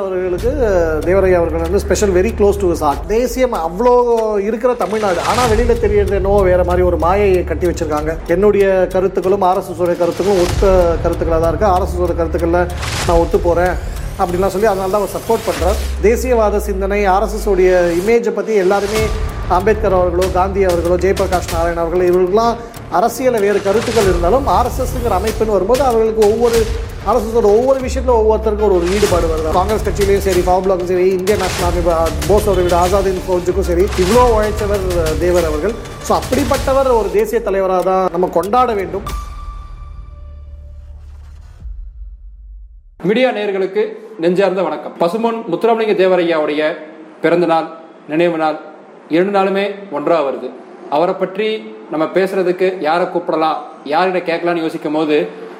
அவர்களுக்கு தேவரையா அவர்கள் வந்து special very close to heart தேசியம் அவ்வளோ இருக்கிற தமிழ்நாடு. ஆனால் வெளியில் தெரியறது என்னவோ வேற மாதிரி ஒரு மாயையை கட்டி வச்சிருக்காங்க. என்னுடைய கருத்துக்களும் ஆர்எஸ்எஸோட கருத்துக்களும் ஒத்த கருத்துக்களாக தான் இருக்குது ஆர்எஸ்எஸோட கருத்துக்களில் நான் ஒத்து போகிறேன் அப்படின்லாம் சொல்லி அதனால தான் அவர் சப்போர்ட் பண்ணுறார் தேசியவாத சிந்தனை ஆர்எஸ்எஸோடைய இமேஜை பற்றி எல்லாருமே அம்பேத்கர் அவர்களோ காந்தி அவர்களோ ஜெயபிரகாஷ் நாராயண் அவர்களோ இவர்கள்லாம் அரசியலில் வேறு கருத்துக்கள் இருந்தாலும் ஆர்எஸ்எஸ்ங்கிற அமைப்புன்னு வரும்போது அவர்களுக்கு ஒவ்வொரு அரசோட ஒவ்வொரு விஷயத்துல ஒவ்வொருத்தருக்கும் ஒரு ஒரு ஈடுபாடு வருது. காங்கிரஸ் கட்சியிலையும் சரி பவர் பிளாக்கும் சரி இந்தியன் நேஷனல் ஆர்மி போஸோட விட ஆசாதின் ஃபௌஜுக்கும் சரி இவ்வளோ உழைச்சவர் தேவர் அவர்கள். ஸோ அப்படிப்பட்டவர் ஒரு தேசிய தலைவராக தான் நம்ம கொண்டாட வேண்டும். மீடியா நேயர்களுக்கு நெஞ்சார்ந்த வணக்கம். பசுமன் முத்துராமலிங்க தேவரையாவுடைய பிறந்த நாள் நினைவு நாள் இரண்டு நாளுமே ஒன்றா வருது. அவரை பற்றி நம்ம பேசுறதுக்கு யாரை கூப்பிடலாம் யார்கிட்ட கேட்கலான்னு யோசிக்கும் போது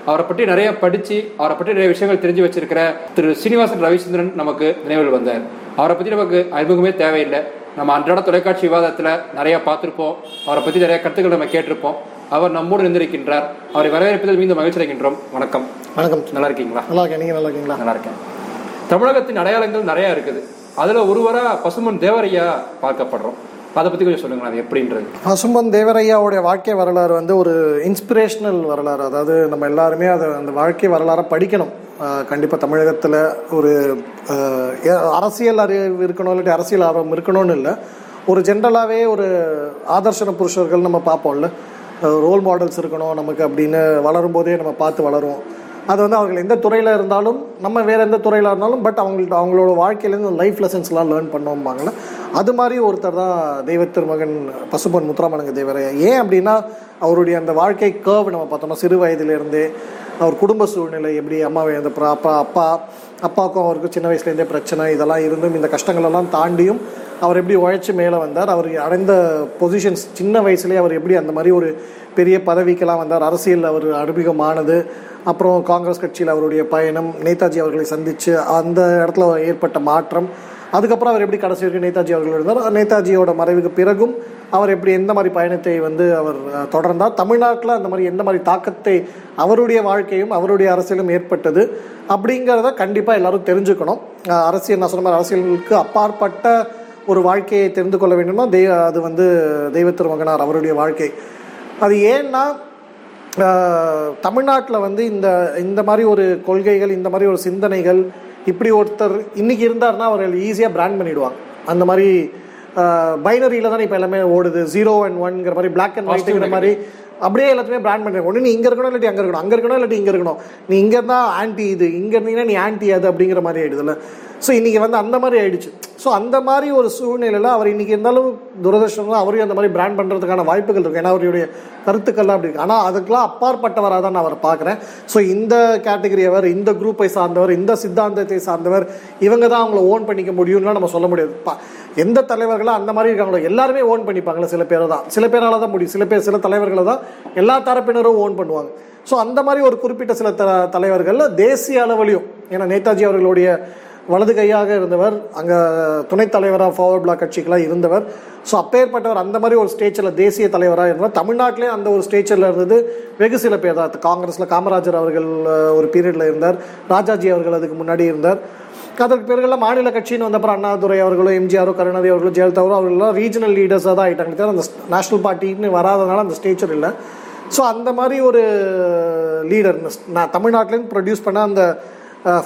அவரை பற்றி நிறைய படிச்சு அவரை பற்றி நிறைய விஷயங்கள் தெரிஞ்சு வச்சிருக்கிற திரு சீனிவாசன் ரவிச்சந்திரன் நமக்கு நினைவில் வந்தார். அவரை பற்றி நமக்கு அறிமுகமே தேவையில்லை. நம்ம அன்றாட தொலைக்காட்சி விவாதத்தில் நிறைய பார்த்துருப்போம். அவரை பற்றி நிறைய கருத்துக்கள் நம்ம கேட்டிருப்போம். அவர் நம்மோடு இருந்திருக்கின்றார். அவரை வரவேற்பதில் மீண்டும் மகிழ்ச்சி அடைகின்றோம். வணக்கம். வணக்கம். நல்லா இருக்கீங்களா? நல்லா இருக்கேன். நீங்கள் நல்லா இருக்கீங்களா? நல்லா இருக்கேன். தமிழகத்தின் அடையாளங்கள் நிறைய இருக்குது. அதுல ஒருவரா பசுமன் தேவரையா பார்க்கப்படுறோம். அதை பத்தி கொஞ்சம் சொல்லுங்களேன் அது எப்படின்றது. பசும்பன் தேவரையாவுடைய வாழ்க்கை வரலாறு வந்து ஒரு இன்ஸ்பிரேஷனல் வரலாறு. அதாவது நம்ம எல்லாருமே அதை அந்த வாழ்க்கை வரலாறை படிக்கணும். கண்டிப்பாக தமிழகத்தில் ஒரு அரசியல் அறிவு இருக்கணும் இல்லாட்டி அரசியல் ஆர்வம் இருக்கணும்னு இல்லை. ஒரு ஜென்ரலாகவே ஒரு ஆதர்ஷன புருஷர்கள் நம்ம பார்ப்போம்ல. ரோல் மாடல்ஸ் இருக்கணும் நமக்கு அப்படின்னு வளரும் போதே நம்ம பார்த்து வளரும் அது வந்து அவர்கள் எந்த துறையில் இருந்தாலும் நம்ம வேறு எந்த துறையில் இருந்தாலும் பட் அவங்கள்ட்ட அவங்களோட வாழ்க்கையிலேருந்து லைஃப் லெசன்ஸ்லாம் லேர்ன் பண்ணோம்பாங்கல்ல அது மாதிரி ஒருத்தர் தான் தெய்வ திருமகன் பசுபன் முத்துராமலிங்க தேவரையா ஏன் அப்படின்னா அவருடைய அந்த வாழ்க்கை கேர்வ் நம்ம பார்த்தோம்னா சிறு வயதிலிருந்தே அவர் குடும்ப சூழ்நிலை எப்படி அம்மா இழந்தப்புறம் அப்பா அப்பா அப்பாவுக்கும் அவருக்கும் சின்ன வயசுலேருந்தே பிரச்சனை இதெல்லாம் இருந்தும் இந்த கஷ்டங்களெல்லாம் தாண்டியும் அவர் எப்படி உழைச்சி மேலே வந்தார் அவர் அடைந்த பொசிஷன்ஸ் சின்ன வயசுலேயே அவர் எப்படி அந்த மாதிரி ஒரு பெரிய பதவிக்கெல்லாம் வந்தார். அரசியலில் அவர் அறிமுகமானது அப்புறம் காங்கிரஸ் கட்சியில் அவருடைய பயணம் நேதாஜி அவர்களை சந்தித்து அந்த இடத்துல ஏற்பட்ட மாற்றம். அதுக்கப்புறம் அவர் எப்படி கடைசி வரைக்கும் நேதாஜி அவர்கள் இருந்தார்? நேதாஜியோட மறைவுக்கு பிறகும் அவர் எப்படி எந்த மாதிரி பயணத்தை வந்து அவர் தொடர்ந்தார்? தமிழ்நாட்டில் அந்த மாதிரி எந்த மாதிரி தாக்கத்தை அவருடைய வாழ்க்கையும் அவருடைய அரசியலும் ஏற்பட்டது அப்படிங்கிறத கண்டிப்பாக எல்லாரும் தெரிஞ்சுக்கணும். அரசியல் நான் சொன்ன மாதிரி அரசியலுக்கு அப்பாற்பட்ட ஒரு வாழ்க்கையை தெரிந்து கொள்ள வேண்டும்னா தெய்வ அது வந்து தெய்வ திருமகனார் அவருடைய வாழ்க்கை. அது ஏன்னா தமிழ்நாட்டில் வந்து இந்த இந்த மாதிரி ஒரு கொள்கைகள் இந்த மாதிரி ஒரு சிந்தனைகள் இப்படி ஒருத்தர் இன்னைக்கு இருந்தாருன்னா அவர்கள் ஈஸியாக பிராண்ட் பண்ணிடுவாங்க. அந்த மாதிரி பைனரியில் தான் இப்போ எல்லாமே ஓடுது. ஜீரோ அண்ட் ஒன்ங்கிற மாதிரி பிளாக் அண்ட் ஒயிட்டுங்கிற மாதிரி அப்படியே எல்லாத்தையுமே பிராண்ட் பண்ணுறேன் ஒன்று நீ இங்கே இருக்கணும் இல்லாட்டி அங்கே இருக்கணும். அங்கே இருக்கணும் இல்லாட்டி இங்கே இருக்கணும். நீ இங்கே இருந்தால் ஆன்டி இது இங்கே இருந்தீங்கன்னா நீ ஆன்டி அது அப்படிங்கிற மாதிரி ஆயிடுதுல்ல. ஸோ இன்றைக்கி வந்து அந்த மாதிரி ஆயிடுச்சு. ஸோ அந்த மாதிரி ஒரு சூழ்நிலையில் அவர் இன்றைக்கி இருந்தாலும் துரதிருஷ்டம் அவரையும் அந்த மாதிரி பிராண்ட் பண்ணுறதுக்கான வாய்ப்புகள் இருக்குது ஏன்னா அவருடைய கருத்துக்கள்லாம் அப்படி இருக்குது ஆனால் அதுக்கெல்லாம் அப்பாற்பட்டவராக தான் நான் அவரை பார்க்குறேன். ஸோ இந்த கேட்டகரி அவர் இந்த குரூப்பை சார்ந்தவர் இந்த சித்தாந்தத்தை சார்ந்தவர் இவங்க தான் அவங்கள ஓன் பண்ணிக்க முடியும்லாம் நம்ம சொல்ல முடியாது. பா எந்த தலைவர்களும் அந்த மாதிரி இருக்காங்களோ எல்லாருமே ஓன் பண்ணிப்பாங்களே சில பேரை தான் சில பேரால் தான் முடியும் சில பேர் சில தலைவர்களை தான் எல்லா தரப்பினரும் ஓன் பண்ணுவாங்க. ஸோ அந்த மாதிரி ஒரு குறிப்பிட்ட சில த தலைவர்கள் தேசிய அளவிலையும் ஏன்னா நேதாஜி அவர்களுடைய வலது கையாக இருந்தவர் அங்கே துணைத் தலைவராக ஃபார்வர்ட் பிளாக் கட்சிக்கெலாம் இருந்தவர். ஸோ அப்பேற்பட்டவர் அந்த மாதிரி ஒரு ஸ்டேஜில் தேசிய தலைவராக இருந்தவர். தமிழ்நாட்டிலே அந்த ஒரு ஸ்டேஜில் இருந்தது வெகு சில பேர் தான். காங்கிரஸில் காமராஜர் அவர்கள் ஒரு பீரியடில் இருந்தார். ராஜாஜி அவர்கள் அதுக்கு முன்னாடி இருந்தார். அதற்கு பிறகுலாம் மாநில கட்சின்னு வந்தப்பறம் அண்ணாதுரை அவர்களோ எம்ஜிஆரோ கருணாநிதி அவர்களோ ஜெயலலிதாவோ அவர்களெல்லாம் ரீஜனல் லீடர்ஸாக தான் ஆகிட்டாங்க தவிர அந்த நேஷனல் பார்ட்டின்னு வராதனால அந்த ஸ்டேச்சர் இல்லை. ஸோ அந்த மாதிரி ஒரு லீடர் நான் தமிழ்நாட்டிலேருந்து ப்ரொடியூஸ் பண்ண அந்த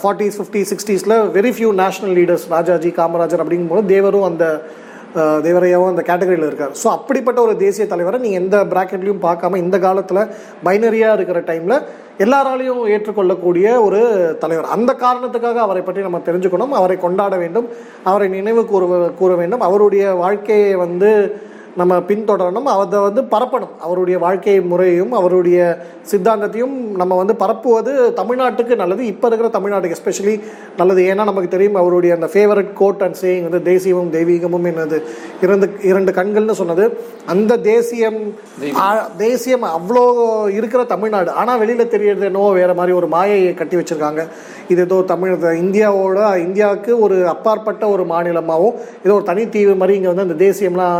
forties fifty சிக்ஸ்டீஸில் very few national leaders Rajaji Kamarajar அப்படிங்கும்போது தேவரும் அந்த தேவரையாவும் அந்த கேட்டகரியில் இருக்கார். ஸோ அப்படிப்பட்ட ஒரு தேசிய தலைவரை நீங்கள் எந்த ப்ராக்கெட்லையும் பார்க்காம இந்த காலத்தில் பைனரியாக இருக்கிற டைமில் எல்லாராலையும் ஏற்றுக்கொள்ளக்கூடிய ஒரு தலைவர். அந்த காரணத்துக்காக அவரை பற்றி நம்ம தெரிஞ்சுக்கணும். அவரை கொண்டாட வேண்டும். அவரை நினைவு கூற கூற வேண்டும். அவருடைய வாழ்க்கையை வந்து நம்ம பின்தொடரணும் அதை வந்து பரப்பணும். அவருடைய வாழ்க்கை முறையும் அவருடைய சித்தாந்தத்தையும் நம்ம வந்து பரப்புவது தமிழ்நாட்டுக்கு நல்லது. இப்போ இருக்கிற தமிழ்நாட்டுக்கு எஸ்பெஷலி நல்லது. ஏன்னா நமக்கு தெரியும் அவருடைய அந்த ஃபேவரட் கோட் அண்ட் சேயிங் வந்து தேசியமும் தெய்வீகமும் என்னது. இரண்டு இரண்டு கண்கள்னு சொன்னது. அந்த தேசியம் தேசியம் அவ்வளோ இருக்கிற தமிழ்நாடு. ஆனால் வெளியில் தெரியறது என்னவோ வேற மாதிரி ஒரு மாயையை கட்டி வச்சிருக்காங்க. இது ஏதோ தமிழ் இந்தியாவோட இந்தியாவுக்கு ஒரு அப்பாற்பட்ட ஒரு மாநிலமாகவும் ஏதோ ஒரு தனித்தீவு மாதிரி இங்கே வந்து அந்த தேசியம்லாம்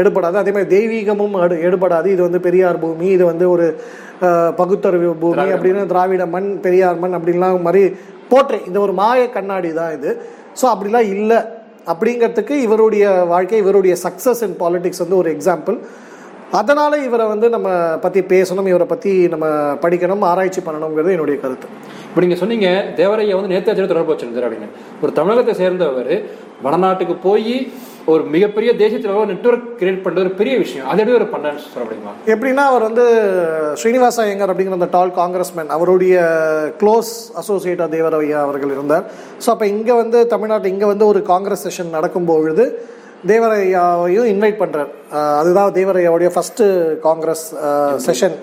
எடுபடாது. அதே மாதிரி தெய்வீகமும் எடு எடுபடாது. இது வந்து பெரியார் பூமி இது வந்து ஒரு பகுத்தறிவு பூமி அப்படின்னு திராவிட மண் பெரியார் மண் அப்படின்லாம் மாதிரி போற்றே. இந்த ஒரு மாய கண்ணாடி தான் இது. ஸோ அப்படிலாம் இல்லை. அப்படிங்கிறதுக்கு இவருடைய வாழ்க்கை இவருடைய சக்ஸஸ் இன் பாலிடிக்ஸ் வந்து ஒரு எக்ஸாம்பிள் அதனால இவரை வந்து நம்ம பற்றி பேசணும் இவரை பற்றி நம்ம படிக்கணும் ஆராய்ச்சி பண்ணணுங்கிறது என்னுடைய கருத்து. இப்போ நீங்க சொன்னீங்க தேவரையா வந்து நேதாஜியோட தொடர்பு வச்சிருந்தார் அப்படின்னு. ஒரு தமிழகத்தை சேர்ந்தவர் வடநாட்டுக்கு போய் ஒரு மிகப்பெரிய தேசிய ஒரு நெட்வொர்க் கிரியேட் பண்ணுறது ஒரு பெரிய விஷயம். அதை எப்படி ஒரு பண்ணான்னு சொல்ல முடியுமா? எப்படின்னா அவர் வந்து ஸ்ரீனிவாச ஐயங்கார் அப்படிங்கிற அந்த டால் காங்கிரஸ்மேன் அவருடைய க்ளோஸ் அசோசியேட்டா தேவரவையா அவர்கள் இருந்தார். ஸோ அப்போ இங்கே வந்து தமிழ்நாட்டில் இங்கே வந்து ஒரு காங்கிரஸ் செஷன் நடக்கும்பொழுது தேவரையாவையும் இன்வைட் பண்ணுறார் அதுதான் தேவரையாவுடைய ஃபஸ்ட்டு காங்கிரஸ் செஷன்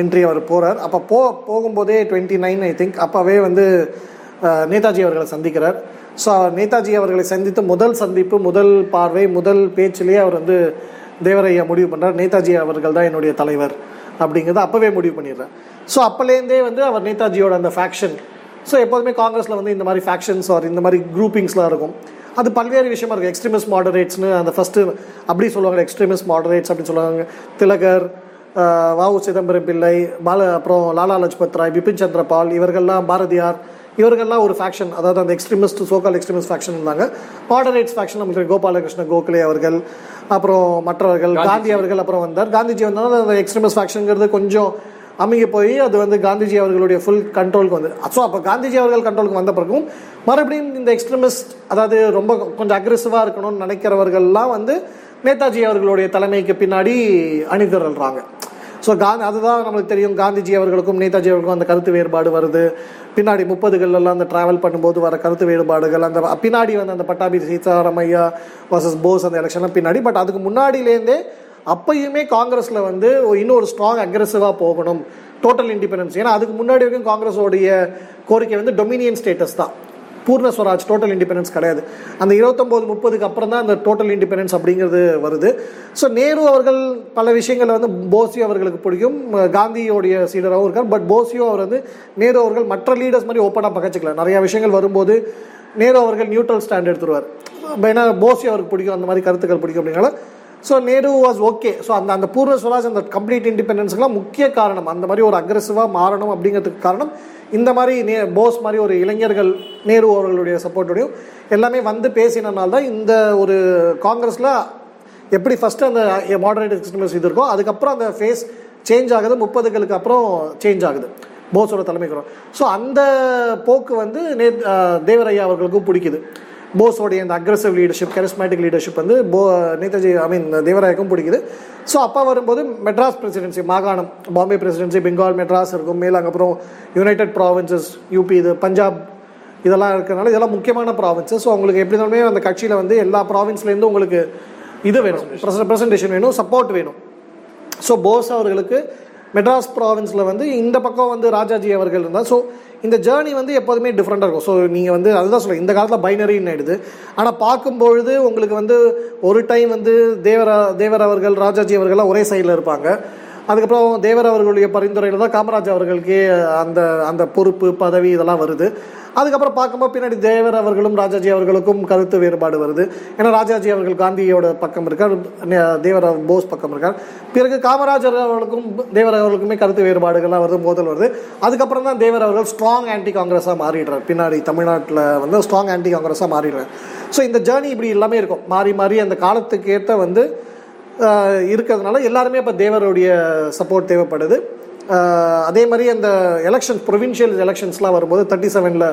என்ட்ரி அவர் போகிறார் அப்போ போ போகும்போதே டுவெண்ட்டி நைன் ஐ திங்க் அப்போவே வந்து நேதாஜி அவர்களை சந்திக்கிறார். ஸோ நேதாஜி அவர்களை சந்தித்து முதல் சந்திப்பு முதல் பார்வை முதல் பேச்சிலேயே அவர் வந்து தேவரையா முடிவு பண்ணுறார் நேதாஜி அவர்கள் தான் என்னுடைய தலைவர் அப்படிங்கிறத அப்போவே முடிவு பண்ணிடுறார். ஸோ அப்போலேருந்தே வந்து அவர் நேதாஜியோட அந்த ஃபேக்ஷன் ஸோ எப்போதுமே காங்கிரஸில் வந்து இந்த மாதிரி ஃபேக்ஷன்ஸ் ஆர் இந்த மாதிரி குரூப்பிங்ஸ்லாம் இருக்கும். அது பல்வேறு விஷயமா இருக்குது எக்ஸ்ட்ரீமிஸ்ட் மாடரேட்ஸ்னு அந்த ஃபஸ்ட்டு அப்படி சொல்லுவாங்க. எக்ஸ்ட்ரீமிஸ்ட் மாடரேட்ஸ் அப்படின்னு சொல்லுவாங்க. திலகர் வ உ சிதம்பரம் பிள்ளை பால அப்புறம் லாலா லஜ்பத் ராய் பிபின் சந்திரபால் இவர்கள்லாம் பாரதியார் இவர்கள்லாம் ஒரு ஃபேக்ஷன் அதாவது அந்த extremist so called extremist faction இருந்தாங்க. மாடரேட்ஸ் ஃபேக்ஷன் நமக்கு கோபாலகிருஷ்ண கோகலே அவர்கள் அப்புறம் மற்றவர்கள் காந்தி அவர்கள் அப்புறம் வந்தார். காந்திஜி வந்தாலும் அந்த எக்ஸ்ட்ரீமிஸ்ட் ஃபேக்ஷனுங்கிறது கொஞ்சம் அமுங்கி போய் அது வந்து காந்திஜி அவர்களுடைய ஃபுல் கண்ட்ரோலுக்கு வந்து ஸோ அப்போ காந்திஜி அவர்கள் கண்ட்ரோலுக்கு வந்த பிறகும் மறுபடியும் இந்த எக்ஸ்ட்ரீமிஸ்ட் அதாவது ரொம்ப கொஞ்சம் அக்ரெசிவாக இருக்கணும்னு நினைக்கிறவர்கள்லாம் வந்து நேதாஜி அவர்களுடைய தலைமைக்கு பின்னாடி அணிதிரள்றாங்க. ஸோ காந்தி அதுதான் நம்மளுக்கு தெரியும். காந்திஜி அவர்களுக்கும் நேதாஜி அவர்களுக்கும் அந்த கருத்து வேறுபாடு வருது. பின்னாடி முப்பதுகள்லாம் அந்த ட்ராவல் பண்ணும்போது வர கருத்து வேறுபாடுகள் அந்த பின்னாடி வந்து அந்த பட்டாபி சீதாராமையா வர்சஸ் போஸ் அந்த எலெக்ஷன்லாம் பின்னாடி. பட் அதுக்கு முன்னாடியிலேருந்தே அப்பயுமே காங்கிரஸில் வந்து இன்னொரு ஸ்ட்ராங் அக்ரெசிவாக போகணும். டோட்டல் இண்டிபெண்டன்ஸ் ஏன்னா அதுக்கு முன்னாடி வரைக்கும் காங்கிரஸோடைய கோரிக்கை வந்து டொமினியன் ஸ்டேட்டஸ் தான். பூர்ண ஸ்வராஜ் டோட்டல் இண்டிபெண்டன்ஸ் கிடையாது. அந்த இருபத்தொம்போது முப்பதுக்கு அப்புறம் தான் அந்த டோட்டல் இண்டிபெண்டன்ஸ் அப்படிங்கிறது வருது. ஸோ நேரு அவர்கள் பல விஷயங்களை வந்து போசியோ அவர்களுக்கு பிடிக்கும். காந்தியோடைய சீடராகவும் இருக்கார். பட் போசியோ அவர் வந்து நேரு அவர்கள் மற்ற லீடர்ஸ் மாதிரி ஓப்பனாக பகச்சிக்கல. நிறையா விஷயங்கள் வரும்போது நேரு அவர்கள் நியூட்ரல் ஸ்டாண்ட் எடுத்துருவார். ஏன்னா போசியோ அவருக்கு பிடிக்கும். அந்த மாதிரி கருத்துக்கள் பிடிக்கும் அப்படின்னால so Nehru was okay so அந்த அந்த பூர்வ ஸ்வராஜ் அந்த கம்ப்ளீட் இண்டிபெண்டன்ஸுக்குலாம் முக்கிய காரணம். அந்த மாதிரி ஒரு அக்ரெசிவாக மாறணும் அப்படிங்கிறதுக்கு காரணம் இந்த மாதிரி நே போஸ் மாதிரி ஒரு இளைஞர்கள் நேரு அவர்களுடைய சப்போர்ட்டோடையும் எல்லாமே வந்து பேசினனால தான் இந்த ஒரு காங்கிரஸில் எப்படி ஃபஸ்ட்டு அந்த மாடரேட் எக்ஸ்ட்ரீமிஸ்ட் இது இருக்கோ அதுக்கப்புறம் அந்த ஃபேஸ் சேஞ்ச் ஆகுது முப்பதுகளுக்கு அப்புறம் சேஞ்ச் ஆகுது போஸோட தலைமைக்கு வரும் ஸோ அந்த போக்கு வந்து நே தேவரையா அவர்களுக்கும் பிடிக்குது. போஸோடைய அந்த அக்ரஸிவ் லீடர்ஷிப் கரிஸ்மேட்டிக் லீடர்ஷிப் வந்து போ நேதாஜி ஐ மீன் தேவராயக்கும் பிடிக்குது. ஸோ அப்போ வரும்போது மெட்ராஸ் பிரசிடென்சி மாகாணம் பாம்பே பிரசிடென்சி பெங்கால் மெட்ராஸ் இருக்கும். மேலாங்க அப்புறம் யுனைடெட் ப்ராவின்சஸ் யூபி இது பஞ்சாப் இதெல்லாம் இருக்கிறனால இதெல்லாம் முக்கியமான ப்ராவின்சஸ் ஸோ உங்களுக்கு எப்படி இருந்தாலுமே அந்த கட்சியில் வந்து எல்லா ப்ராவின்ஸ்லேருந்து உங்களுக்கு இது வேணும். ப்ரெசன்டேஷன் வேணும் சப்போர்ட் வேணும். ஸோ போஸ் அவர்களுக்கு மெட்ராஸ் ப்ராவின்ஸில் வந்து இந்த பக்கம் வந்து ராஜாஜி அவர்கள் இருந்தால் ஸோ இந்த ஜேர்னி வந்து எப்போதுமே டிஃப்ரெண்ட்டாக இருக்கும். ஸோ நீங்கள் வந்து அதுதான் சொல்லுங்கள் இந்த காலத்தில் பைனரின்னு ஆயிடுது. ஆனால் பார்க்கும்பொழுது உங்களுக்கு வந்து ஒரு டைம் வந்து தேவரா தேவர் அவர்கள் ராஜாஜி அவர்கள்லாம் ஒரே சைடில் இருப்பாங்க. அதுக்கப்புறம் தேவர் அவர்களுடைய பரிந்துரையில் தான் காமராஜ் அவர்களுக்கே அந்த அந்த பொறுப்பு பதவி இதெல்லாம் வருது. அதுக்கப்புறம் பார்க்கும்போது பின்னாடி தேவர் அவர்களும் ராஜாஜி அவர்களுக்கும் கருத்து வேறுபாடு வருது. ஏன்னா ராஜாஜி அவர்கள் காந்தியோட பக்கம் இருக்கார் தேவர் போஸ் பக்கம் இருக்கார். பிறகு காமராஜர் அவர்களுக்கும் தேவர் அவர்களுக்குமே கருத்து வேறுபாடுகள்லாம் வருது மோதல் வருது. அதுக்கப்புறம் தான் தேவர் அவர்கள் ஸ்ட்ராங் ஆன்டி காங்கிரஸாக மாறிடுறார். பின்னாடி தமிழ்நாட்டில் வந்து ஸ்ட்ராங் ஆன்டி காங்கிரஸாக மாறிடுறார். ஸோ இந்த ஜேர்னி இப்படி எல்லாமே இருக்கும். மாறி மாறி அந்த காலத்துக்கு ஏற்ற வந்து இருக்கிறதுனால எல்லாருமே இப்போ தேவருடைய சப்போர்ட் தேவைப்படுது. அதே மாதிரி அந்த எலெக்ஷன் ப்ரொவின்ஷியல் எலெக்ஷன்ஸ்லாம் வரும்போது தேர்ட்டி செவனில்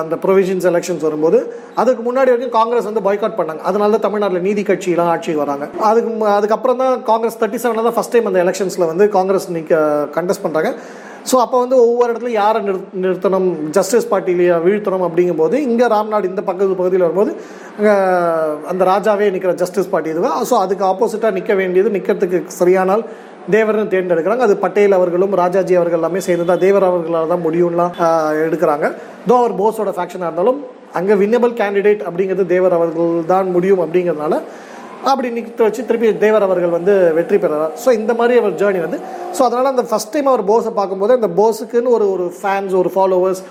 அந்த ப்ரொவிஷன்ஸ் எலெக்ஷன்ஸ் வரும்போது அதுக்கு முன்னாடி வரைக்கும் காங்கிரஸ் வந்து பாய்காட் பண்ணாங்க. அதனால தான் தமிழ்நாட்டில் நீதி கட்சியெலாம் ஆட்சிக்கு வராங்க. அதுக்கு அதுக்கப்புறம் தான் காங்கிரஸ் தேர்ட்டி செவனில் தான் ஃபஸ்ட் டைம் அந்த எலெக்ஷன்ஸில் வந்து காங்கிரஸ் நிற்க கண்டெஸ்ட் பண்ணுறாங்க ஸோ அப்போ வந்து ஒவ்வொரு இடத்துலையும் யாரை நிறு நிறுத்தணும்? ஜஸ்டிஸ் பார்ட்டிலேயே வீழ்த்தணும் அப்படிங்கும்போது இங்கே ராம்நாடு இந்த பக்கத்து பகுதியில் வரும்போது அந்த ராஜாவே நிற்கிற ஜஸ்டிஸ் பார்ட்டி இதுவா. ஸோ அதுக்கு ஆப்போசிட்டாக நிற்க வேண்டியது நிற்கிறதுக்கு சரியானால் தேவர்னு தேர்ந்தெடுக்கிறாங்க. அது பட்டேல் அவர்களும் ராஜாஜி அவர்கள் எல்லாமே சேர்ந்து தான் தேவர் அவர்களால் தான் முடியும்லாம் எடுக்கிறாங்க. தோ அவர் போஸோட ஃபேக்ஷனாக இருந்தாலும் அங்கே வின்னபிள் கேண்டிடேட் அப்படிங்கிறது தேவர் அவர்கள் தான் முடியும் அப்படிங்கிறதுனால அப்படி நிற்க வச்சு திருப்பி தேவர் அவர்கள் வந்து வெற்றி பெறார். ஸோ இந்த மாதிரி அவர் ஜேர்னி வந்து ஸோ அதனால் அந்த ஃபஸ்ட் டைம் அவர் போஸை பார்க்கும்போது அந்த போஸுக்குன்னு ஒரு ஒரு ஃபேன்ஸ் ஒரு ஃபாலோவர்ஸ்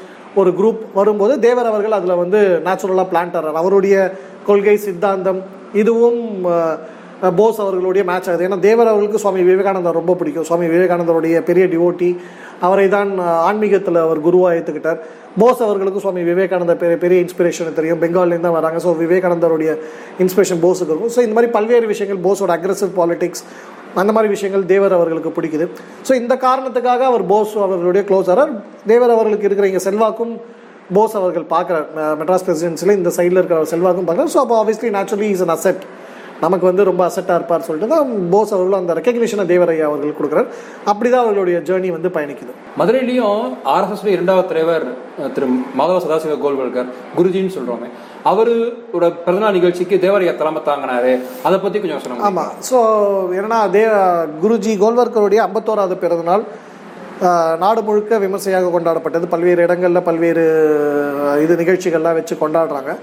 ஒரு குரூப் வரும்போது தேவர் அவர்கள் அதில் வந்து நேச்சுரலாக பிளான்ட் ஆகிறார் அவருடைய கொள்கை சித்தாந்தம் இதுவும் போஸ் அவர்களுடைய மேட்ச் ஆகுது. ஏன்னா தேவர் அவர்களுக்கு சுவாமி விவேகானந்தர் ரொம்ப பிடிக்கும். சுவாமி விவேகானந்தருடைய பெரிய டிவோட்டி அவரை தான் ஆன்மீகத்தில் அவர் குருவாக ஏற்றுக்கிட்டார் போஸ் அவர்களுக்கு சுவாமி விவேகானந்தர் பெரிய பெரிய இன்ஸ்பிரேஷன் தெரியும். பெங்கால்லேருந்து தான் வராங்க. ஸோ விவேகானந்தருடைய இன்ஸ்பிரேஷன் போஸுக்கு இருக்கும். ஸோ இந்த மாதிரி பல்வேறு விஷயங்கள் போஸோட அக்ரஸிவ் பாலிடிக்ஸ் அந்த மாதிரி விஷயங்கள் தேவர் அவர்களுக்கு பிடிக்குது. ஸோ இந்த காரணத்துக்காக அவர் போஸ் அவர்களுடைய க்ளோஸரர் தேவர் அவர்களுக்கு இருக்கிற இங்கே செல்வாக்கும் போஸ் அவர்கள் பார்க்குறார். மெட்ராஸ் பிரசிடென்சியில் இந்த சைடில் இருக்கிற செல்வாக்கும் பார்க்குறாரு. ஸோ அப்போ obviously naturally is an asset நமக்கு வந்து ரொம்ப அசெட்டாக இருப்பார் சொல்லிட்டு தான் போஸ் அவர்களும் அந்த ரெக்கக்னிஷனை தேவரையா அவர்கள் கொடுக்குறார். அப்படி தான் அவர்களுடைய ஜேர்னி வந்து பயணிக்குது. மதுரையிலையும் ஆர்எஸ்எஸ் இரண்டாவது தலைவர் திரு மாதவ சதாசிவ கோல்வல்கர் குருஜின்னு சொல்றோமே. அவரோட பிறந்தநாள் நிகழ்ச்சிக்கு தேவரையா தலைமை தாங்கினாரு. அதை பத்தி கொஞ்சம் சொல்லுங்க. ஆமாம் ஸோ என்னன்னா தே குருஜி கோல்வர்கருடைய ஐம்பத்தோராவது பிறந்தநாள் நாடு முழுக்க விமர்சையாக கொண்டாடப்பட்டது. பல்வேறு இடங்களில் பல்வேறு இது நிகழ்ச்சிகள்லாம் வச்சு கொண்டாடுறாங்க.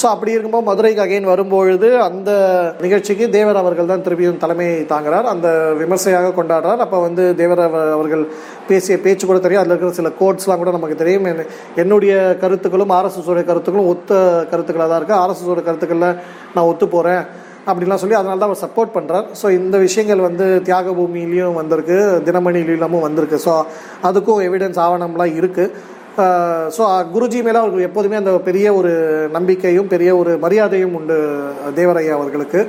ஸோ அப்படி இருக்கும்போது மதுரைக்கு அகைன் வரும்பொழுது அந்த நிகழ்ச்சிக்கு தேவர் அவர்கள் தான் திருப்பியும் தலைமை தாங்குறார். அந்த விமர்சையாக கொண்டாடுறார். அப்போ வந்து தேவர் அவர்கள் பேசிய பேச்சு கூட தெரியும். அதில் இருக்கிற சில கோட்ஸ்லாம் கூட நமக்கு தெரியும். என்னுடைய கருத்துக்களும் ஆர்எஸ்எஸோடைய கருத்துக்களும் ஒத்த கருத்துக்களாக தான் இருக்குது ஆர்எஸ்எஸோட கருத்துக்களில் நான் ஒத்து போகிறேன் அப்படிலாம் சொல்லி அதனால தான் அவர் சப்போர்ட் பண்ணுறார் ஸோ இந்த விஷயங்கள் வந்து தியாக பூமியிலையும் வந்திருக்கு. தினமணியிலும் வந்திருக்கு. ஸோ அதுக்கும் எவிடன்ஸ் ஆவணம்லாம் இருக்குது ஸோ குருஜி மேலே அவருக்கு எப்போதுமே அந்த பெரிய ஒரு நம்பிக்கையும் பெரிய ஒரு மரியாதையும் உண்டு தேவரையா அவர்களுக்கு.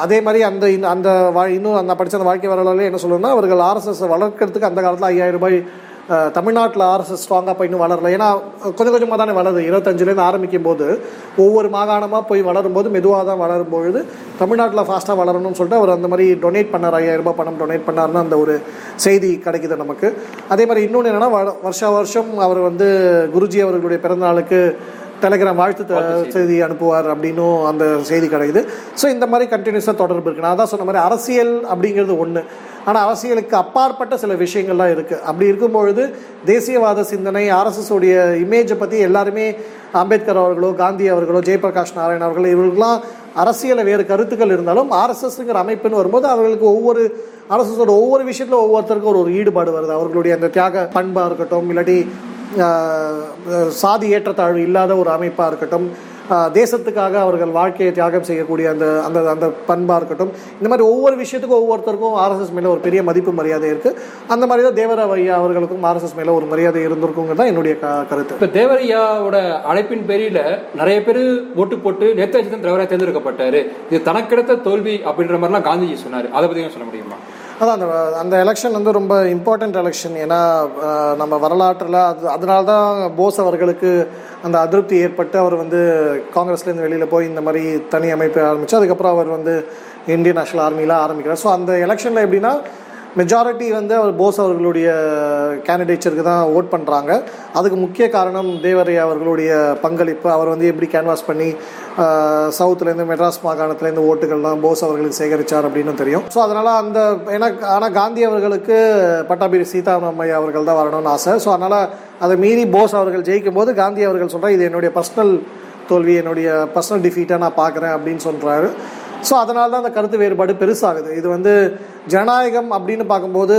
அதே மாதிரி அந்த இந்த- அந்த வா இன்னும் அந்த படித்த அந்த வாழ்க்கை வரலாறுல என்ன சொல்லணும்னா அவர்கள் ஆர்எஸ்எஸ் வளர்க்கறதுக்கு அந்த காலத்தில் ஐயாயிரம் ரூபாய் தமிழ்நாட்டில் ஆர்எஸ்எஸ் ஸ்ட்ராங்காக போய் இன்னும் வளரல. ஏன்னா கொஞ்சம் கொஞ்சமாக தானே வளருது. இருபத்தஞ்சிலேருந்து ஆரம்பிக்கும் போது ஒவ்வொரு மாகாணமாக போய் வளரும் போது மெதுவாக தான் வளரும் பொழுது தமிழ்நாட்டில் ஃபாஸ்ட்டாக வளரணும்னு சொல்லிட்டு அவர் அந்த மாதிரி டொனேட் பண்ணார். ஐயாயிரம் ரூபாய் பணம் டொனேட் பண்ணார்னு அந்த ஒரு செய்தி கிடைக்குது நமக்கு. அதே மாதிரி இன்னொன்று என்னென்னா வருஷ வருஷம் அவர் வந்து குருஜி அவர்களுடைய பிறந்தநாளுக்கு டெலிகிராம் வாழ்த்து செய்தி. அனுப்புவார் அப்படின்னும் அந்த செய்தி கிடைக்குது. ஸோ இந்த மாதிரி கண்டினியூஸாக தொடர்பு இருக்கு. நான் தான் சொன்ன மாதிரி அரசியல் அப்படிங்கிறது ஒன்று ஆனால் அரசியலுக்கு அப்பாற்பட்ட சில விஷயங்கள்லாம் இருக்குது அப்படி இருக்கும்பொழுது தேசியவாத சிந்தனை ஆர்எஸ்எஸ் உடைய இமேஜை பற்றி எல்லாருமே அம்பேத்கர் அவர்களோ காந்தி அவர்களோ ஜெயபிரகாஷ் நாராயண் அவர்களோ இவர்களுக்கெல்லாம் அரசியலில் வேறு கருத்துக்கள் இருந்தாலும் ஆர்எஸ்எஸ்ங்கிற அமைப்புன்னு வரும்போது அவர்களுக்கு ஒவ்வொரு ஆர்எஸ்எஸோட ஒவ்வொரு விஷயத்தில் ஒவ்வொருத்தருக்கும் ஒரு ஒரு ஈடுபாடு வருது. அவர்களுடைய அந்த தியாக பண்பாக இருக்கட்டும் இல்லாட்டி சாதி ஏற்றத்தாழ்வு இல்லாத ஒரு அமைப்பாக இருக்கட்டும் தேசத்துக்காக அவர்கள் வாழ்க்கையை தியாகம் செய்யக்கூடிய அந்த அந்த அந்த பண்பாக இருக்கட்டும் இந்த மாதிரி ஒவ்வொரு விஷயத்துக்கும் ஒவ்வொருத்தருக்கும் ஆர்எஸ்எஸ் மேலே ஒரு பெரிய மதிப்பு மரியாதை இருக்குது அந்த மாதிரி தான் தேவராவ் ஐயா அவர்களுக்கும் ஆர்எஸ்எஸ் மேலே ஒரு மரியாதை இருந்திருக்குங்கிறது தான் என்னுடைய க கருத்து. இப்போ தேவரையாவோட அழைப்பின் பேரில் நிறைய பேர் ஓட்டு போட்டு நேதாஜி தான் தலைவராக தேர்ந்தெடுக்கப்பட்டார். இது தனக்கெடுத்த தோல்வி அப்படின்ற மாதிரிலாம் காந்திஜி சொன்னார். அதை பத்தி சொல்ல முடியுமா? அதான் அந்த அந்த எலெக்ஷன் வந்து ரொம்ப இம்பார்ட்டண்ட் எலெக்ஷன் ஏன்னா நம்ம வரலாற்றில் அது அதனால தான் போஸ் அவர்களுக்கு அந்த அதிருப்தி ஏற்பட்டு அவர் வந்து காங்கிரஸ்லேருந்து வெளியில் போய் இந்த மாதிரி தனி அமைப்பு ஆரம்பித்து அதுக்கப்புறம் அவர் வந்து இந்தியன் நேஷனல் ஆர்மியில் ஆரம்பிக்கிறார். ஸோ அந்த எலெக்ஷனில் எப்படின்னா மெஜாரிட்டி வந்து அவர் போஸ் அவர்களுடைய கேண்டிடேச்சருக்கு தான் ஓட் பண்ணுறாங்க அதுக்கு முக்கிய காரணம் தேவரையா அவர்களுடைய பங்களிப்பு. அவர் வந்து எப்படி கேன்வாஸ் பண்ணி சவுத்துலேருந்து மெட்ராஸ் மாகாணத்துலேருந்து ஓட்டுகள்லாம் போஸ் அவர்களுக்கு சேகரித்தார் அப்படின்னு தெரியும். ஸோ அதனால் அந்த ஏன்னா ஆனால் காந்தி அவர்களுக்கு பட்டாபிரி சீதாராமையா அவர்கள் தான் வரணும்னு ஆசை. ஸோ அதனால் அதை மீறி போஸ் அவர்கள் ஜெயிக்கும் போது காந்தி அவர்கள் சொல்கிறார் இது என்னுடைய பர்சனல் தோல்வி என்னுடைய பர்சனல் டிஃபீட்டாக நான் பார்க்குறேன் அப்படின்னு சொல்கிறாரு ஸோ அதனால தான் அந்த கருத்து வேறுபாடு பெருசாகுது. இது வந்து ஜனநாயகம் அப்படின்னு பார்க்கும்போது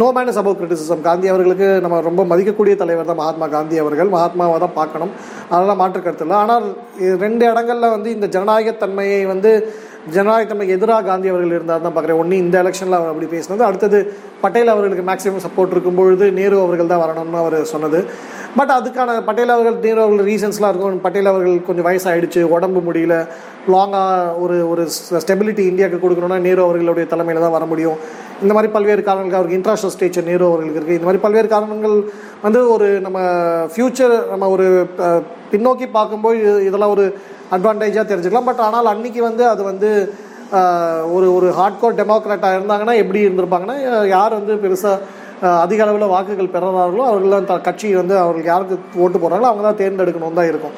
no man is about criticism Gandhi அவர்களுக்கு நம்ம ரொம்ப மதிக்கக்கூடிய தலைவர் தான் மகாத்மா காந்தி அவர்கள். மகாத்மாவை தான் பார்க்கணும். அதெல்லாம் மாற்று கருத்து இல்லை. ஆனால் ரெண்டு இடங்களில் வந்து இந்த ஜனநாயகத்தன்மையை வந்து ஜனநாயகத்தன்மைக்கு எதிராக காந்தி அவர்கள் இருந்தார் தான் பார்க்குறேன். ஒன்று இந்த எலெக்ஷனில் அவர் அப்படி பேசினது. அடுத்தது பட்டேல் அவர்களுக்கு மேக்ஸிமம் சப்போர்ட் இருக்கும் பொழுது நேரு அவர்கள் தான் வரணும்னு அவர் சொன்னது. பட் அதுக்கான பட்டேல் அவர்கள் நேரு அவர்கள் ரீசன்ஸ்லாம் இருக்கும். பட்டேல் அவர்கள் கொஞ்சம் வயசாயிடுச்சு உடம்பு முடியல. லாங்காக ஒரு ஒரு ஸ்டெபிலிட்டி இந்தியாவுக்கு கொடுக்கணும்னா நேரு அவர்களுடைய தலைமையில் தான் வர முடியும். இந்த மாதிரி பல்வேறு காரணங்கள் அவருக்கு இன்ட்ராஷனல் ஸ்டேச்சர் நேரு அவர்களுக்கு இருக்குது இந்த மாதிரி பல்வேறு காரணங்கள் வந்து ஒரு நம்ம ஃப்யூச்சர் நம்ம ஒரு பின்னோக்கி பார்க்கும்போது இதெல்லாம் ஒரு அட்வான்டேஜாக தெரிஞ்சுக்கலாம். பட் ஆனால் அன்றைக்கி வந்து அது வந்து ஒரு ஒரு ஒரு ஹார்ட்கோர் டெமோக்ராட்டாக இருந்தாங்கன்னா எப்படி இருந்திருப்பாங்கன்னா யார் வந்து பெருசாக அதிக அளவில் வாக்குகள் பெறுறார்களோ அவர்கள்லாம் த கட்சி வந்து அவர்களுக்கு யாருக்கு ஓட்டு போடுறாங்களோ அவங்க தான் தேர்ந்தெடுக்கணும் தான் இருக்கும்.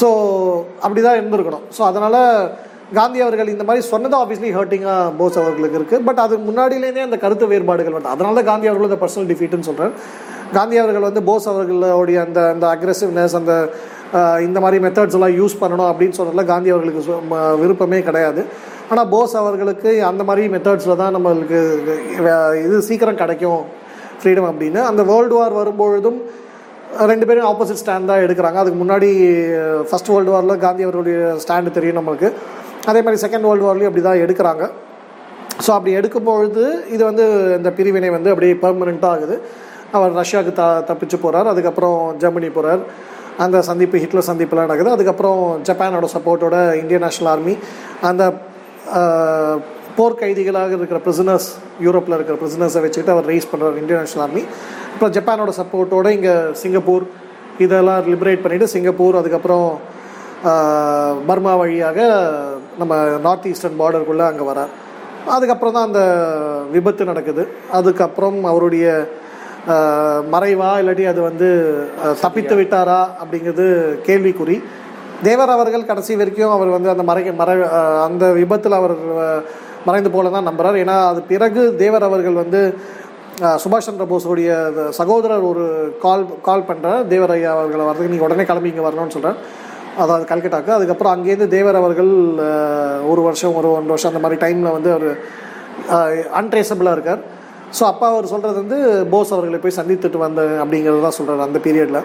ஸோ அப்படி தான் இருந்திருக்கணும். ஸோ அதனால் காந்தி அவர்கள் இந்த மாதிரி சொன்னது ஆப்வியஸ்லி ஹர்ட்டிங்காக போஸ் அவர்களுக்கு இருக்குது பட் அது முன்னாடியிலேருந்தே அந்த கருத்து வேறுபாடுகள் வந்து அதனால தான் காந்தி அவர்கள் இந்த பர்சனல் டிஃபீட்டுன்னு சொல்கிறார் காந்தி அவர்கள் வந்து போஸ் அவர்களுடைய அந்த அந்த அக்ரெசிவ்னஸ் அந்த இந்த மாதிரி மெத்தட்ஸ் எல்லாம் யூஸ் பண்ணணும் அப்படின்னு சொல்கிறதுல காந்தி அவர்களுக்கு விருப்பமே கிடையாது. ஆனால் போஸ் அவர்களுக்கு அந்த மாதிரி மெத்தட்ஸில் தான் நம்மளுக்கு இது சீக்கிரம் கிடைக்கும். ஃப்ரீடம் அப்படின்னு. அந்த வேர்ல்டு வார் வரும்பொழுதும் ரெண்டு பேரும் ஆப்போசிட் ஸ்டாண்ட் தான் எடுக்கிறாங்க. அதுக்கு முன்னாடி ஃபர்ஸ்ட் வேர்ல்டு வாரில் காந்தி அவர்களுடைய ஸ்டாண்டு தெரியும் நம்மளுக்கு. அதே மாதிரி செகண்ட் வேர்ல்டு வார்லேயும் அப்படி தான் எடுக்கிறாங்க. ஸோ அப்படி எடுக்கும்பொழுது இது வந்து இந்த பிரிவினை வந்து அப்படியே பெர்மனெண்ட்டாக ஆகுது. அவர் ரஷ்யாவுக்கு த தப்பிச்சு போகிறார் அதுக்கப்புறம் ஜெர்மனி போகிறார் அந்த சந்திப்பு ஹிட்லர் சந்திப்புலாம் நடக்குது. அதுக்கப்புறம் ஜப்பானோட சப்போர்ட்டோட இந்தியன் நேஷனல் ஆர்மி அந்த போர்க்கைதிகளாக இருக்கிற பிரிசனர்ஸ் யூரோப்பில் இருக்கிற பிரிசனர்ஸை வச்சுக்கிட்டு அவர் ரைஸ் பண்ணுறார் இந்தியன் நேஷனல் ஆர்மி அப்புறம் ஜப்பானோட சப்போர்ட்டோட இங்கே சிங்கப்பூர் இதெல்லாம் லிபரேட் பண்ணிவிட்டு சிங்கப்பூர் அதுக்கப்புறம் பர்மா வழியாக நம்ம நார்த் ஈஸ்டர்ன் பார்டருக்குள்ளே அங்கே வரார். அதுக்கப்புறம் தான் அந்த விபத்து நடக்குது. அதுக்கப்புறம் அவருடைய மறைவா இல்லாட்டி அது வந்து தப்பித்து விட்டாரா அப்படிங்கிறது கேள்விக்குறி. தேவர் அவர்கள் கடைசி வரைக்கும் அவர் வந்து அந்த மறை மறை அந்த விபத்தில் அவர் மறைந்து போல தான் நம்புகிறார் ஏன்னா அது பிறகு தேவர் அவர்கள் வந்து சுபாஷ் சந்திர போஸுடைய சகோதரர் ஒரு கால் கால் பண்ணுறார் தேவர் ஐயா அவர்களை வரதுக்கு நீங்கள் உடனே கிளம்பி இங்கே வரணும்னு சொல்கிறார் அதாவது கல்கட்டாக்கு அதுக்கப்புறம் அங்கேருந்து தேவர் அவர்கள் ஒரு வருஷம் ஒரு ஒன்றரை வருஷம் அந்த மாதிரி டைமில் வந்து அவர் அன்ட்ரேசபிளாக இருக்கார். ஸோ அப்பா அவர் சொல்கிறது வந்து போஸ் அவர்களை போய் சந்தித்துட்டு வந்த அப்படிங்கிறது தான் சொல்கிறார் அந்த பீரியடில்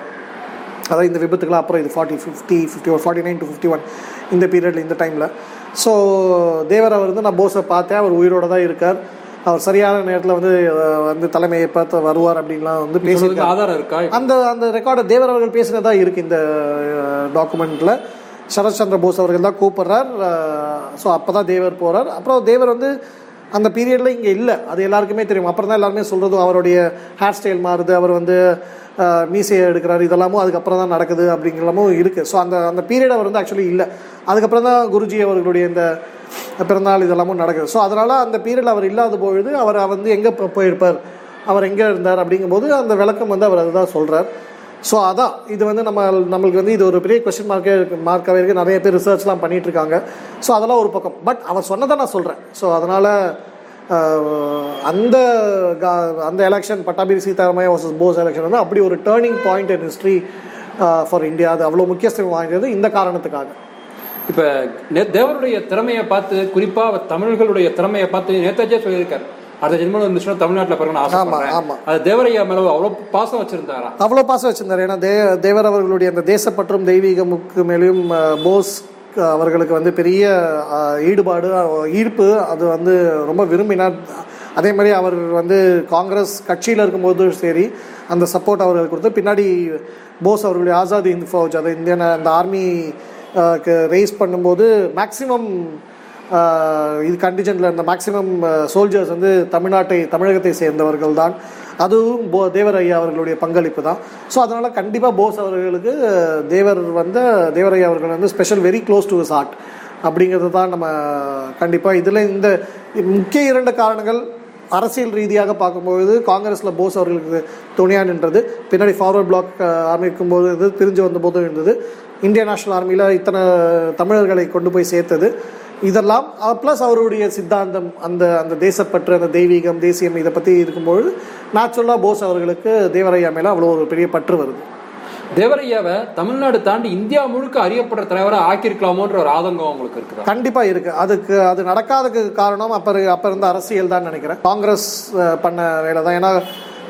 அதாவது இந்த விபத்துக்கெல்லாம் அப்புறம் இது ஃபார்ட்டி ஃபிஃப்டி ஃபிஃப்டி ஒரு forty nine to fifty one இந்த பீரியடில் இந்த டைமில் ஸோ தேவர் அவர் வந்து நான் போஸை பார்த்தேன். அவர் உயிரோட தான் இருக்கார். அவர் சரியான நேரத்தில் வந்து வந்து தலைமையை பார்த்து வருவார் அப்படின்லாம் வந்து பேசி சொல்றதுக்கு ஆதாரம் இருக்கா? அந்த அந்த ரெக்கார்டு தேவர் அவர்கள் பேசினதா இருக்கு இந்த டாக்குமெண்ட்ல சரத்சந்திர போஸ் அவர்கள் தான் கூப்பிடுறார். ஸோ அப்போ தான் தேவர் போறார். அப்புறம் தேவர் வந்து அந்த பீரியடில் இங்கே இல்லை. அது எல்லாருக்குமே தெரியும். அப்புறம் தான் எல்லாருமே சொல்கிறதும் அவருடைய ஹேர் ஸ்டைல் மாறுது அவர் வந்து மீசையை எடுக்கிறாரு இதெல்லாமும் அதுக்கப்புறம் தான் நடக்குது அப்படிங்கிறமும் இருக்குது ஸோ அந்த அந்த பீரியட் அவர் வந்து ஆக்சுவலி இல்லை. அதுக்கப்புறம் தான் குருஜி அவர்களுடைய இந்த பிறந்தநாள் இதெல்லாமும் நடக்குது. ஸோ அதனால் அந்த பீரியடில் அவர் இல்லாத பொழுது அவர் வந்து எங்கே போயிருப்பார்? அவர் எங்கே இருந்தார்? அப்படிங்கும்போது அந்த விளக்கம் வந்து அவர் அதுதான் சொல்கிறார் ஸோ அதான் இது வந்து நம்ம நம்மளுக்கு வந்து இது ஒரு பெரிய கொஸ்டின் மார்க்கே மார்க்காகவே இருக்குது நிறைய பேர் ரிசர்ச்லாம் பண்ணிகிட்ருக்காங்க இருக்காங்க. ஸோ அதெல்லாம் ஒரு பக்கம். பட் அவர் சொன்னதை நான் சொல்கிறேன் ஸோ அதனால் அந்த கா- அந்த election Pattabhi Sitaramayya versus Bose election வந்து அப்படி ஒரு turning point in history for India அது அவ்வளோ முக்கியத்துவம் வாய்ந்தது இந்த காரணத்துக்காக. இப்போ தேவருடைய திறமையை பார்த்து குறிப்பாக தமிழர்களுடைய திறமையை பார்த்து நேதாஜியே சொல்லியிருக்காரு. அடுத்த ஜென்மம் இருந்துச்சுன்னா தமிழ்நாட்டுல பிறகு ஆசைப்படுறேன். ஆமா. அது தேவரையா மேல அவ்வளவு பாசம் வச்சிருந்தாரா? அவ்வளோ பாசம் வச்சிருந்தார். ஏன்னா தே தேவர் அவர்களுடைய அந்த தேசப்பற்றும் தெய்வீகமுக்கு மேலேயும் போஸ் அவர்களுக்கு வந்து பெரிய ஈடுபாடு ஈர்ப்பு அது வந்து ரொம்ப விரும்பினார். அதே மாதிரி அவர் வந்து காங்கிரஸ் கட்சியில் இருக்கும்போதும் சரி அந்த சப்போர்ட் அவர்களுக்கு கொடுத்து பின்னாடி போஸ் அவர்களுடைய ஆசாத் இந்த் ஃபௌஜ் அதை இந்தியன் அந்த ஆர்மி ரைஸ் பண்ணும்போது மேக்ஸிமம் இது கண்டிஜென்ட்ல இருந்த மேக்ஸிமம் சோல்ஜர்ஸ் வந்து தமிழ்நாட்டை தமிழகத்தை சேர்ந்தவர்கள் தான் அதுவும் போ தேவர் ஐயா அவர்களுடைய பங்களிப்பு தான். ஸோ அதனால் கண்டிப்பாக போஸ் அவர்களுக்கு தேவர் வந்து தேவர் ஐயா அவர்கள் வந்து special very close to his heart அப்படிங்கிறது தான் நம்ம கண்டிப்பாக இதில் இந்த முக்கிய இரண்டு காரணங்கள் அரசியல் ரீதியாக பார்க்கும்பொழுது காங்கிரஸில் போஸ் அவர்களுக்கு துணையாக நின்றது. பின்னாடி ஃபார்வர்ட் பிளாக் ஆரம்பிக்கும் போது இது பிரிஞ்சு வந்த போதும் இருந்தது. இந்தியன் நேஷனல் ஆர்மியில் இத்தனை தமிழர்களை கொண்டு போய் சேர்த்தது. இதெல்லாம் ப்ளஸ் அவருடைய சித்தாந்தம் அந்த அந்த தேசப்பற்று அந்த தெய்வீகம் தேசியம் இதை பற்றி இருக்கும்பொழுது நேச்சுரலாக போஸ் அவர்களுக்கு தேவரையா மேலே அவ்வளோ ஒரு பெரிய பற்று வருது. தேவரையாவை தமிழ்நாடு தாண்டி இந்தியா முழுக்க அறியப்படுற தலைவரா ஆக்கியிருக்கலாமோன்ற ஒரு ஆதங்கம் உங்களுக்கு இருக்குதா? கண்டிப்பா இருக்கு. அதுக்கு அது நடக்காததுக்கு காரணம் அப்ப அப்ப இருந்த அரசியல் தான் நினைக்கிறேன். காங்கிரஸ் பண்ண வேலை தான். ஏன்னா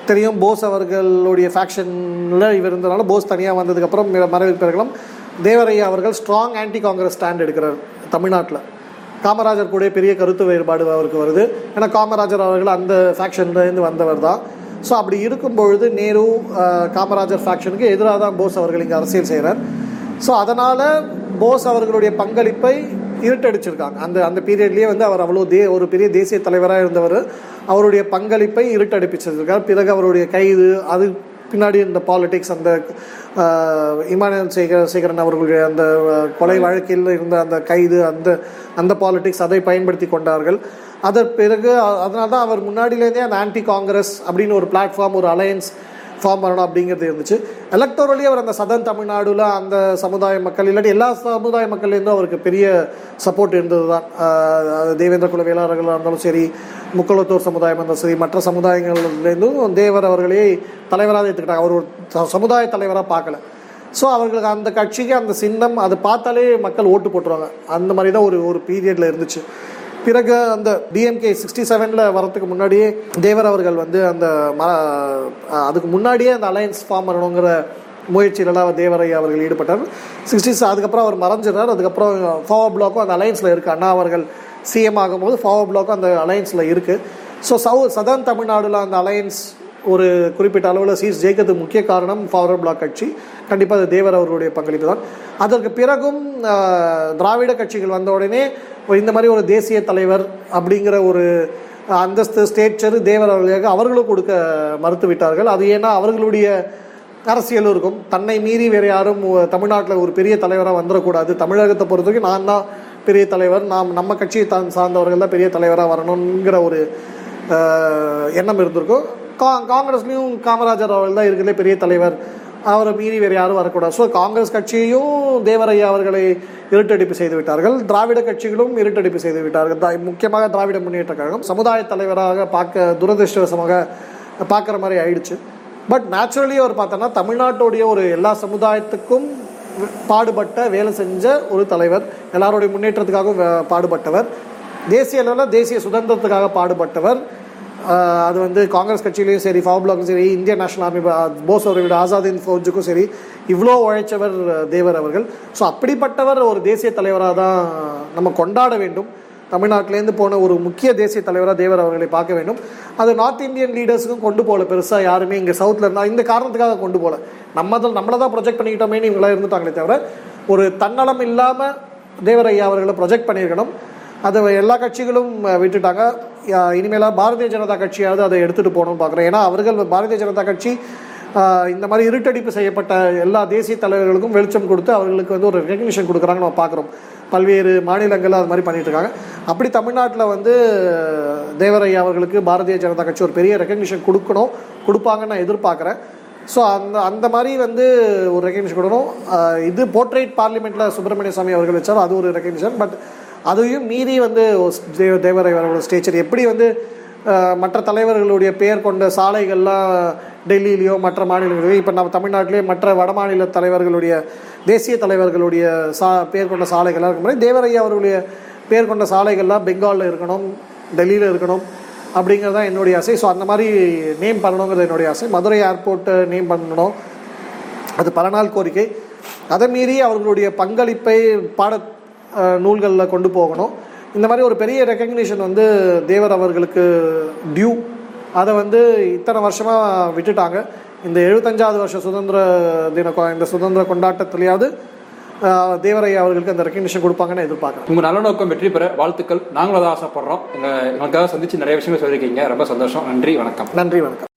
தெரியும் போஸ் அவர்களுடைய ஃபேக்ஷன்ல இவர் இருந்தனால போஸ் தனியாக வந்ததுக்கு அப்புறம் மி- மறைவுக்கு பிறகுலாம் தேவரையா அவர்கள் ஸ்ட்ராங் ஆன்டி காங்கிரஸ் ஸ்டாண்ட் எடுக்கிறார் தமிழ்நாட்டில். காமராஜர் கூட பெரிய கருத்து வேறுபாடு அவருக்கு வருது. ஏன்னா காமராஜர் அவர்கள் அந்த ஃபேக்ஷன்லேருந்து வந்தவர் தான் ஸோ அப்படி இருக்கும் பொழுது நேரு காமராஜர் ஃபேக்ஷனுக்கு எதிராக தான் போஸ் அவர்கள் இங்கே அரசியல் செய்கிறார் ஸோ அதனால் போஸ் அவர்களுடைய பங்களிப்பை இருட்டடிச்சிருக்காங்க. அந்த அந்த பீரியட்லேயே வந்து அவர் அவ்வளோ தே ஒரு பெரிய தேசிய தலைவராக இருந்தவர். அவருடைய பங்களிப்பை இருட்டடிப்பிச்சிருக்கார். பிறகு அவருடைய கைது அது பின்னாடி இந்த பாலிடிக்ஸ் அந்த இமானுவல் சேகர சேகரன் அவர்களுடைய அந்த கொலை வழக்கில் இருந்த அந்த கைது அந்த அந்த பாலிடிக்ஸ் அதை பயன்படுத்தி கொண்டார்கள். அதற்கு பிறகு அதனால தான் அவர் முன்னாடியிலேருந்தே அந்த ஆன்டி காங்கிரஸ் அப்படின்னு ஒரு பிளாட்ஃபார்ம் ஒரு அலையன்ஸ் ஃபார்ம் பண்ணணும் அப்படிங்கிறது இருந்துச்சு. எலக்டோரலி அவர் அந்த சதன் தமிழ்நாடுல அந்த சமுதாய மக்கள் இல்லாட்டி எல்லா சமுதாய மக்கள்லேருந்தும் அவருக்கு பெரிய சப்போர்ட் இருந்தது தான் தேவேந்திர குல வேளாளர்களாக இருந்தாலும் சரி முக்கலத்தூர் சமுதாயம் இருந்தாலும் சரி மற்ற சமுதாயங்கள்லேருந்தும் தேவர் அவர்களே தலைவராக எடுத்துக்கிட்டாங்க. அவர் ஒரு ச- சமுதாய தலைவராக பார்க்கல. ஸோ அவர்களுக்கு அந்த கட்சிக்கு அந்த சின்னம் அது பார்த்தாலே மக்கள் ஓட்டு போட்டுருவாங்க. அந்த மாதிரி தான் ஒரு ஒரு பீரியடில் இருந்துச்சு. பிறகு அந்த டிஎம்கே சிக்ஸ்டி செவனில் வரதுக்கு முன்னாடியே தேவர் அவர்கள் வந்து அந்த ம அதுக்கு முன்னாடியே அந்த அலையன்ஸ் ஃபார்ம் பண்ணணுங்கிற முயற்சியிலலாம் தேவரையா அவர்கள் ஈடுபட்டார். சிக்ஸ்டி அதுக்கப்புறம் அவர் மறைஞ்சிடறார். அதுக்கப்புறம் ஃபாவோ பிளாக்கும் அந்த அலையன்ஸில் இருக்குது அண்ணா அவர்கள் சிஎம் ஆகும்போது ஃபாவோ பிளாக்கும் அந்த அலையன்ஸில் இருக்குது ஸோ சவு சதர்ன் தமிழ்நாடுல அந்த அலையன்ஸ் ஒரு குறிப்பிட்ட அளவில் சீஸ் ஜெயிக்கிறதுக்கு முக்கிய காரணம் ஃபார்வர்ட் பிளாக் கட்சி. கண்டிப்பாக அது தேவர் அவர்களுடைய பங்களிப்பு தான். அதற்கு பிறகும் திராவிட கட்சிகள் வந்த உடனே இந்த மாதிரி ஒரு தேசிய தலைவர் அப்படிங்கிற ஒரு அந்தஸ்து ஸ்டேச்சர் தேவர் அவர்களுக்கு அவர்களும் கொடுக்க மறுத்து விட்டார்கள் அது ஏன்னா அவர்களுடைய அரசியலும் இருக்கும். தன்னை மீறி வேறு யாரும் தமிழ்நாட்டில் ஒரு பெரிய தலைவராக வந்துடக்கூடாது தமிழகத்தை பொறுத்த வரைக்கும் நான் தான் பெரிய தலைவர். நாம் நம்ம கட்சியை தான் சார்ந்தவர்கள் தான் பெரிய தலைவராக வரணுங்கிற ஒரு எண்ணம் இருந்திருக்கும். கா காங்கிரஸ்லேயும் காமராஜர் அவர்கள் தான் இருக்கிறதுலே பெரிய தலைவர். அவரை மீறி வேறு யாரும் வரக்கூடாது. ஸோ காங்கிரஸ் கட்சியையும் தேவரையா அவர்களை இருட்டடிப்பு செய்து விட்டார்கள். திராவிட கட்சிகளும் இருட்டடிப்பு செய்து விட்டார்கள். முக்கியமாக திராவிட முன்னேற்ற கழகம். சமுதாய தலைவராக பார்க்க துரதிருஷ்டவசமாக பார்க்குற மாதிரி ஆயிடுச்சு. பட் நேச்சுரலி அவர் பார்த்தோன்னா தமிழ்நாட்டுடைய ஒரு எல்லா சமுதாயத்துக்கும் பாடுபட்ட வேலை செஞ்ச ஒரு தலைவர். எல்லாருடைய முன்னேற்றத்துக்காகவும் பாடுபட்டவர். தேசிய அளவில் தேசிய சுதந்திரத்துக்காக பாடுபட்டவர். அது வந்து காங்கிரஸ் கட்சியிலையும் சரி ஃபார் பிளாக்கும் சரி இந்திய நேஷனல் ஆர்மி போஸ் அவர்களோட ஆசாதின் ஃபௌஜுக்கும் சரி இவ்வளோ உழைச்சவர் தேவர் அவர்கள். ஸோ அப்படிப்பட்டவர் ஒரு தேசிய தலைவராக தான் நம்ம கொண்டாட வேண்டும். தமிழ்நாட்டிலேருந்து போன ஒரு முக்கிய தேசிய தலைவராக தேவர் அவர்களை பார்க்க வேண்டும். அது நார்த் இந்தியன் லீடர்ஸுக்கும் கொண்டு போகல பெருசாக யாருமே இங்கே சவுத்தில் இருந்தால் இந்த காரணத்துக்காக கொண்டு போகல. நம்ம தான் நம்மளை தான் ப்ரொஜெக்ட் பண்ணிக்கிட்டோமே இவங்களாம் இருந்துட்டாங்களே தவிர ஒரு தன்னலம் இல்லாமல் தேவர் ஐயா அவர்களை ப்ரொஜெக்ட் பண்ணியிருக்கணும். அதை எல்லா கட்சிகளும் விட்டுட்டாங்க. இனிமேலாக பாரதிய ஜனதா கட்சியாவது அதை எடுத்துகிட்டு போகணும்னு பார்க்குறேன். ஏன்னா அவர்கள் பாரதிய ஜனதா கட்சி இந்த மாதிரி இருட்டடிப்பு செய்யப்பட்ட எல்லா தேசிய தலைவர்களுக்கும் வெளிச்சம் கொடுத்து அவர்களுக்கு வந்து ஒரு ரெகக்னிஷன் கொடுக்குறாங்க நம்ம பார்க்குறோம். பல்வேறு மாநிலங்களில் அது மாதிரி பண்ணிகிட்டு இருக்காங்க. அப்படி தமிழ்நாட்டில் வந்து தேவரையா அவர்களுக்கு பாரதிய ஜனதா கட்சி ஒரு பெரிய ரெக்கக்னிஷன் கொடுக்கணும் கொடுப்பாங்கன்னு நான் எதிர்பார்க்குறேன். ஸோ அந்த அந்த மாதிரி வந்து ஒரு ரெக்கக்னிஷன் கொடுக்கணும். இது போர்ட்ரேட் பார்லிமெண்ட்டில் சுப்பிரமணிய சாமி அவர்கள் வச்சாலும் அது ஒரு ரெக்கக்னிஷன் பட் அதையும் மீறி வந்து தேவ தேவரை அவர்களோட ஸ்டேச்சர் எப்படி வந்து மற்ற தலைவர்களுடைய பெயர் கொண்ட சாலைகள்லாம் டெல்லியிலையோ மற்ற மாநிலங்களிலோ இப்போ நம்ம தமிழ்நாட்டிலேயே மற்ற வட மாநில தலைவர்களுடைய தேசிய தலைவர்களுடைய சா பெயர் கொண்ட சாலைகள்லாம் இருக்கும் போது தேவரையா அவர்களுடைய பேர் கொண்ட சாலைகள்லாம் பெங்காலில் இருக்கணும் டெல்லியில் இருக்கணும் அப்படிங்கிறது தான் என்னுடைய ஆசை. ஸோ அந்த மாதிரி நேம் பண்ணணுங்கிறது என்னுடைய ஆசை. மதுரை ஏர்போர்ட்டை நேம் பண்ணணும். அது பல நாள் கோரிக்கை. அதை மீறி அவர்களுடைய பங்களிப்பை பாட நூல்களில் கொண்டு போகணும். இந்த மாதிரி ஒரு பெரிய ரெக்கக்னிஷன் வந்து தேவர் அவர்களுக்கு டியூ அதை வந்து இத்தனை வருஷமாக விட்டுட்டாங்க. இந்த எழுபத்தஞ்சாவது வருஷ சுதந்திர தின இந்த சுதந்திர கொண்டாட்டத்திலேயாவது அஹ், தேவரையா அவர்களுக்கு அந்த ரெக்கக்னிஷன் கொடுப்பாங்கன்னு எதிர்பார்க்குறேன் உங்க நல்ல நோக்கம் வெற்றி பெற வாழ்த்துக்கள். நாங்களும் அதை ஆசைப்படுறோம். எங்க எங்களுக்காக சந்திச்சு நிறைய விஷயங்கள் சொல்லியிருக்கீங்க. ரொம்ப சந்தோஷம். நன்றி வணக்கம். நன்றி வணக்கம்.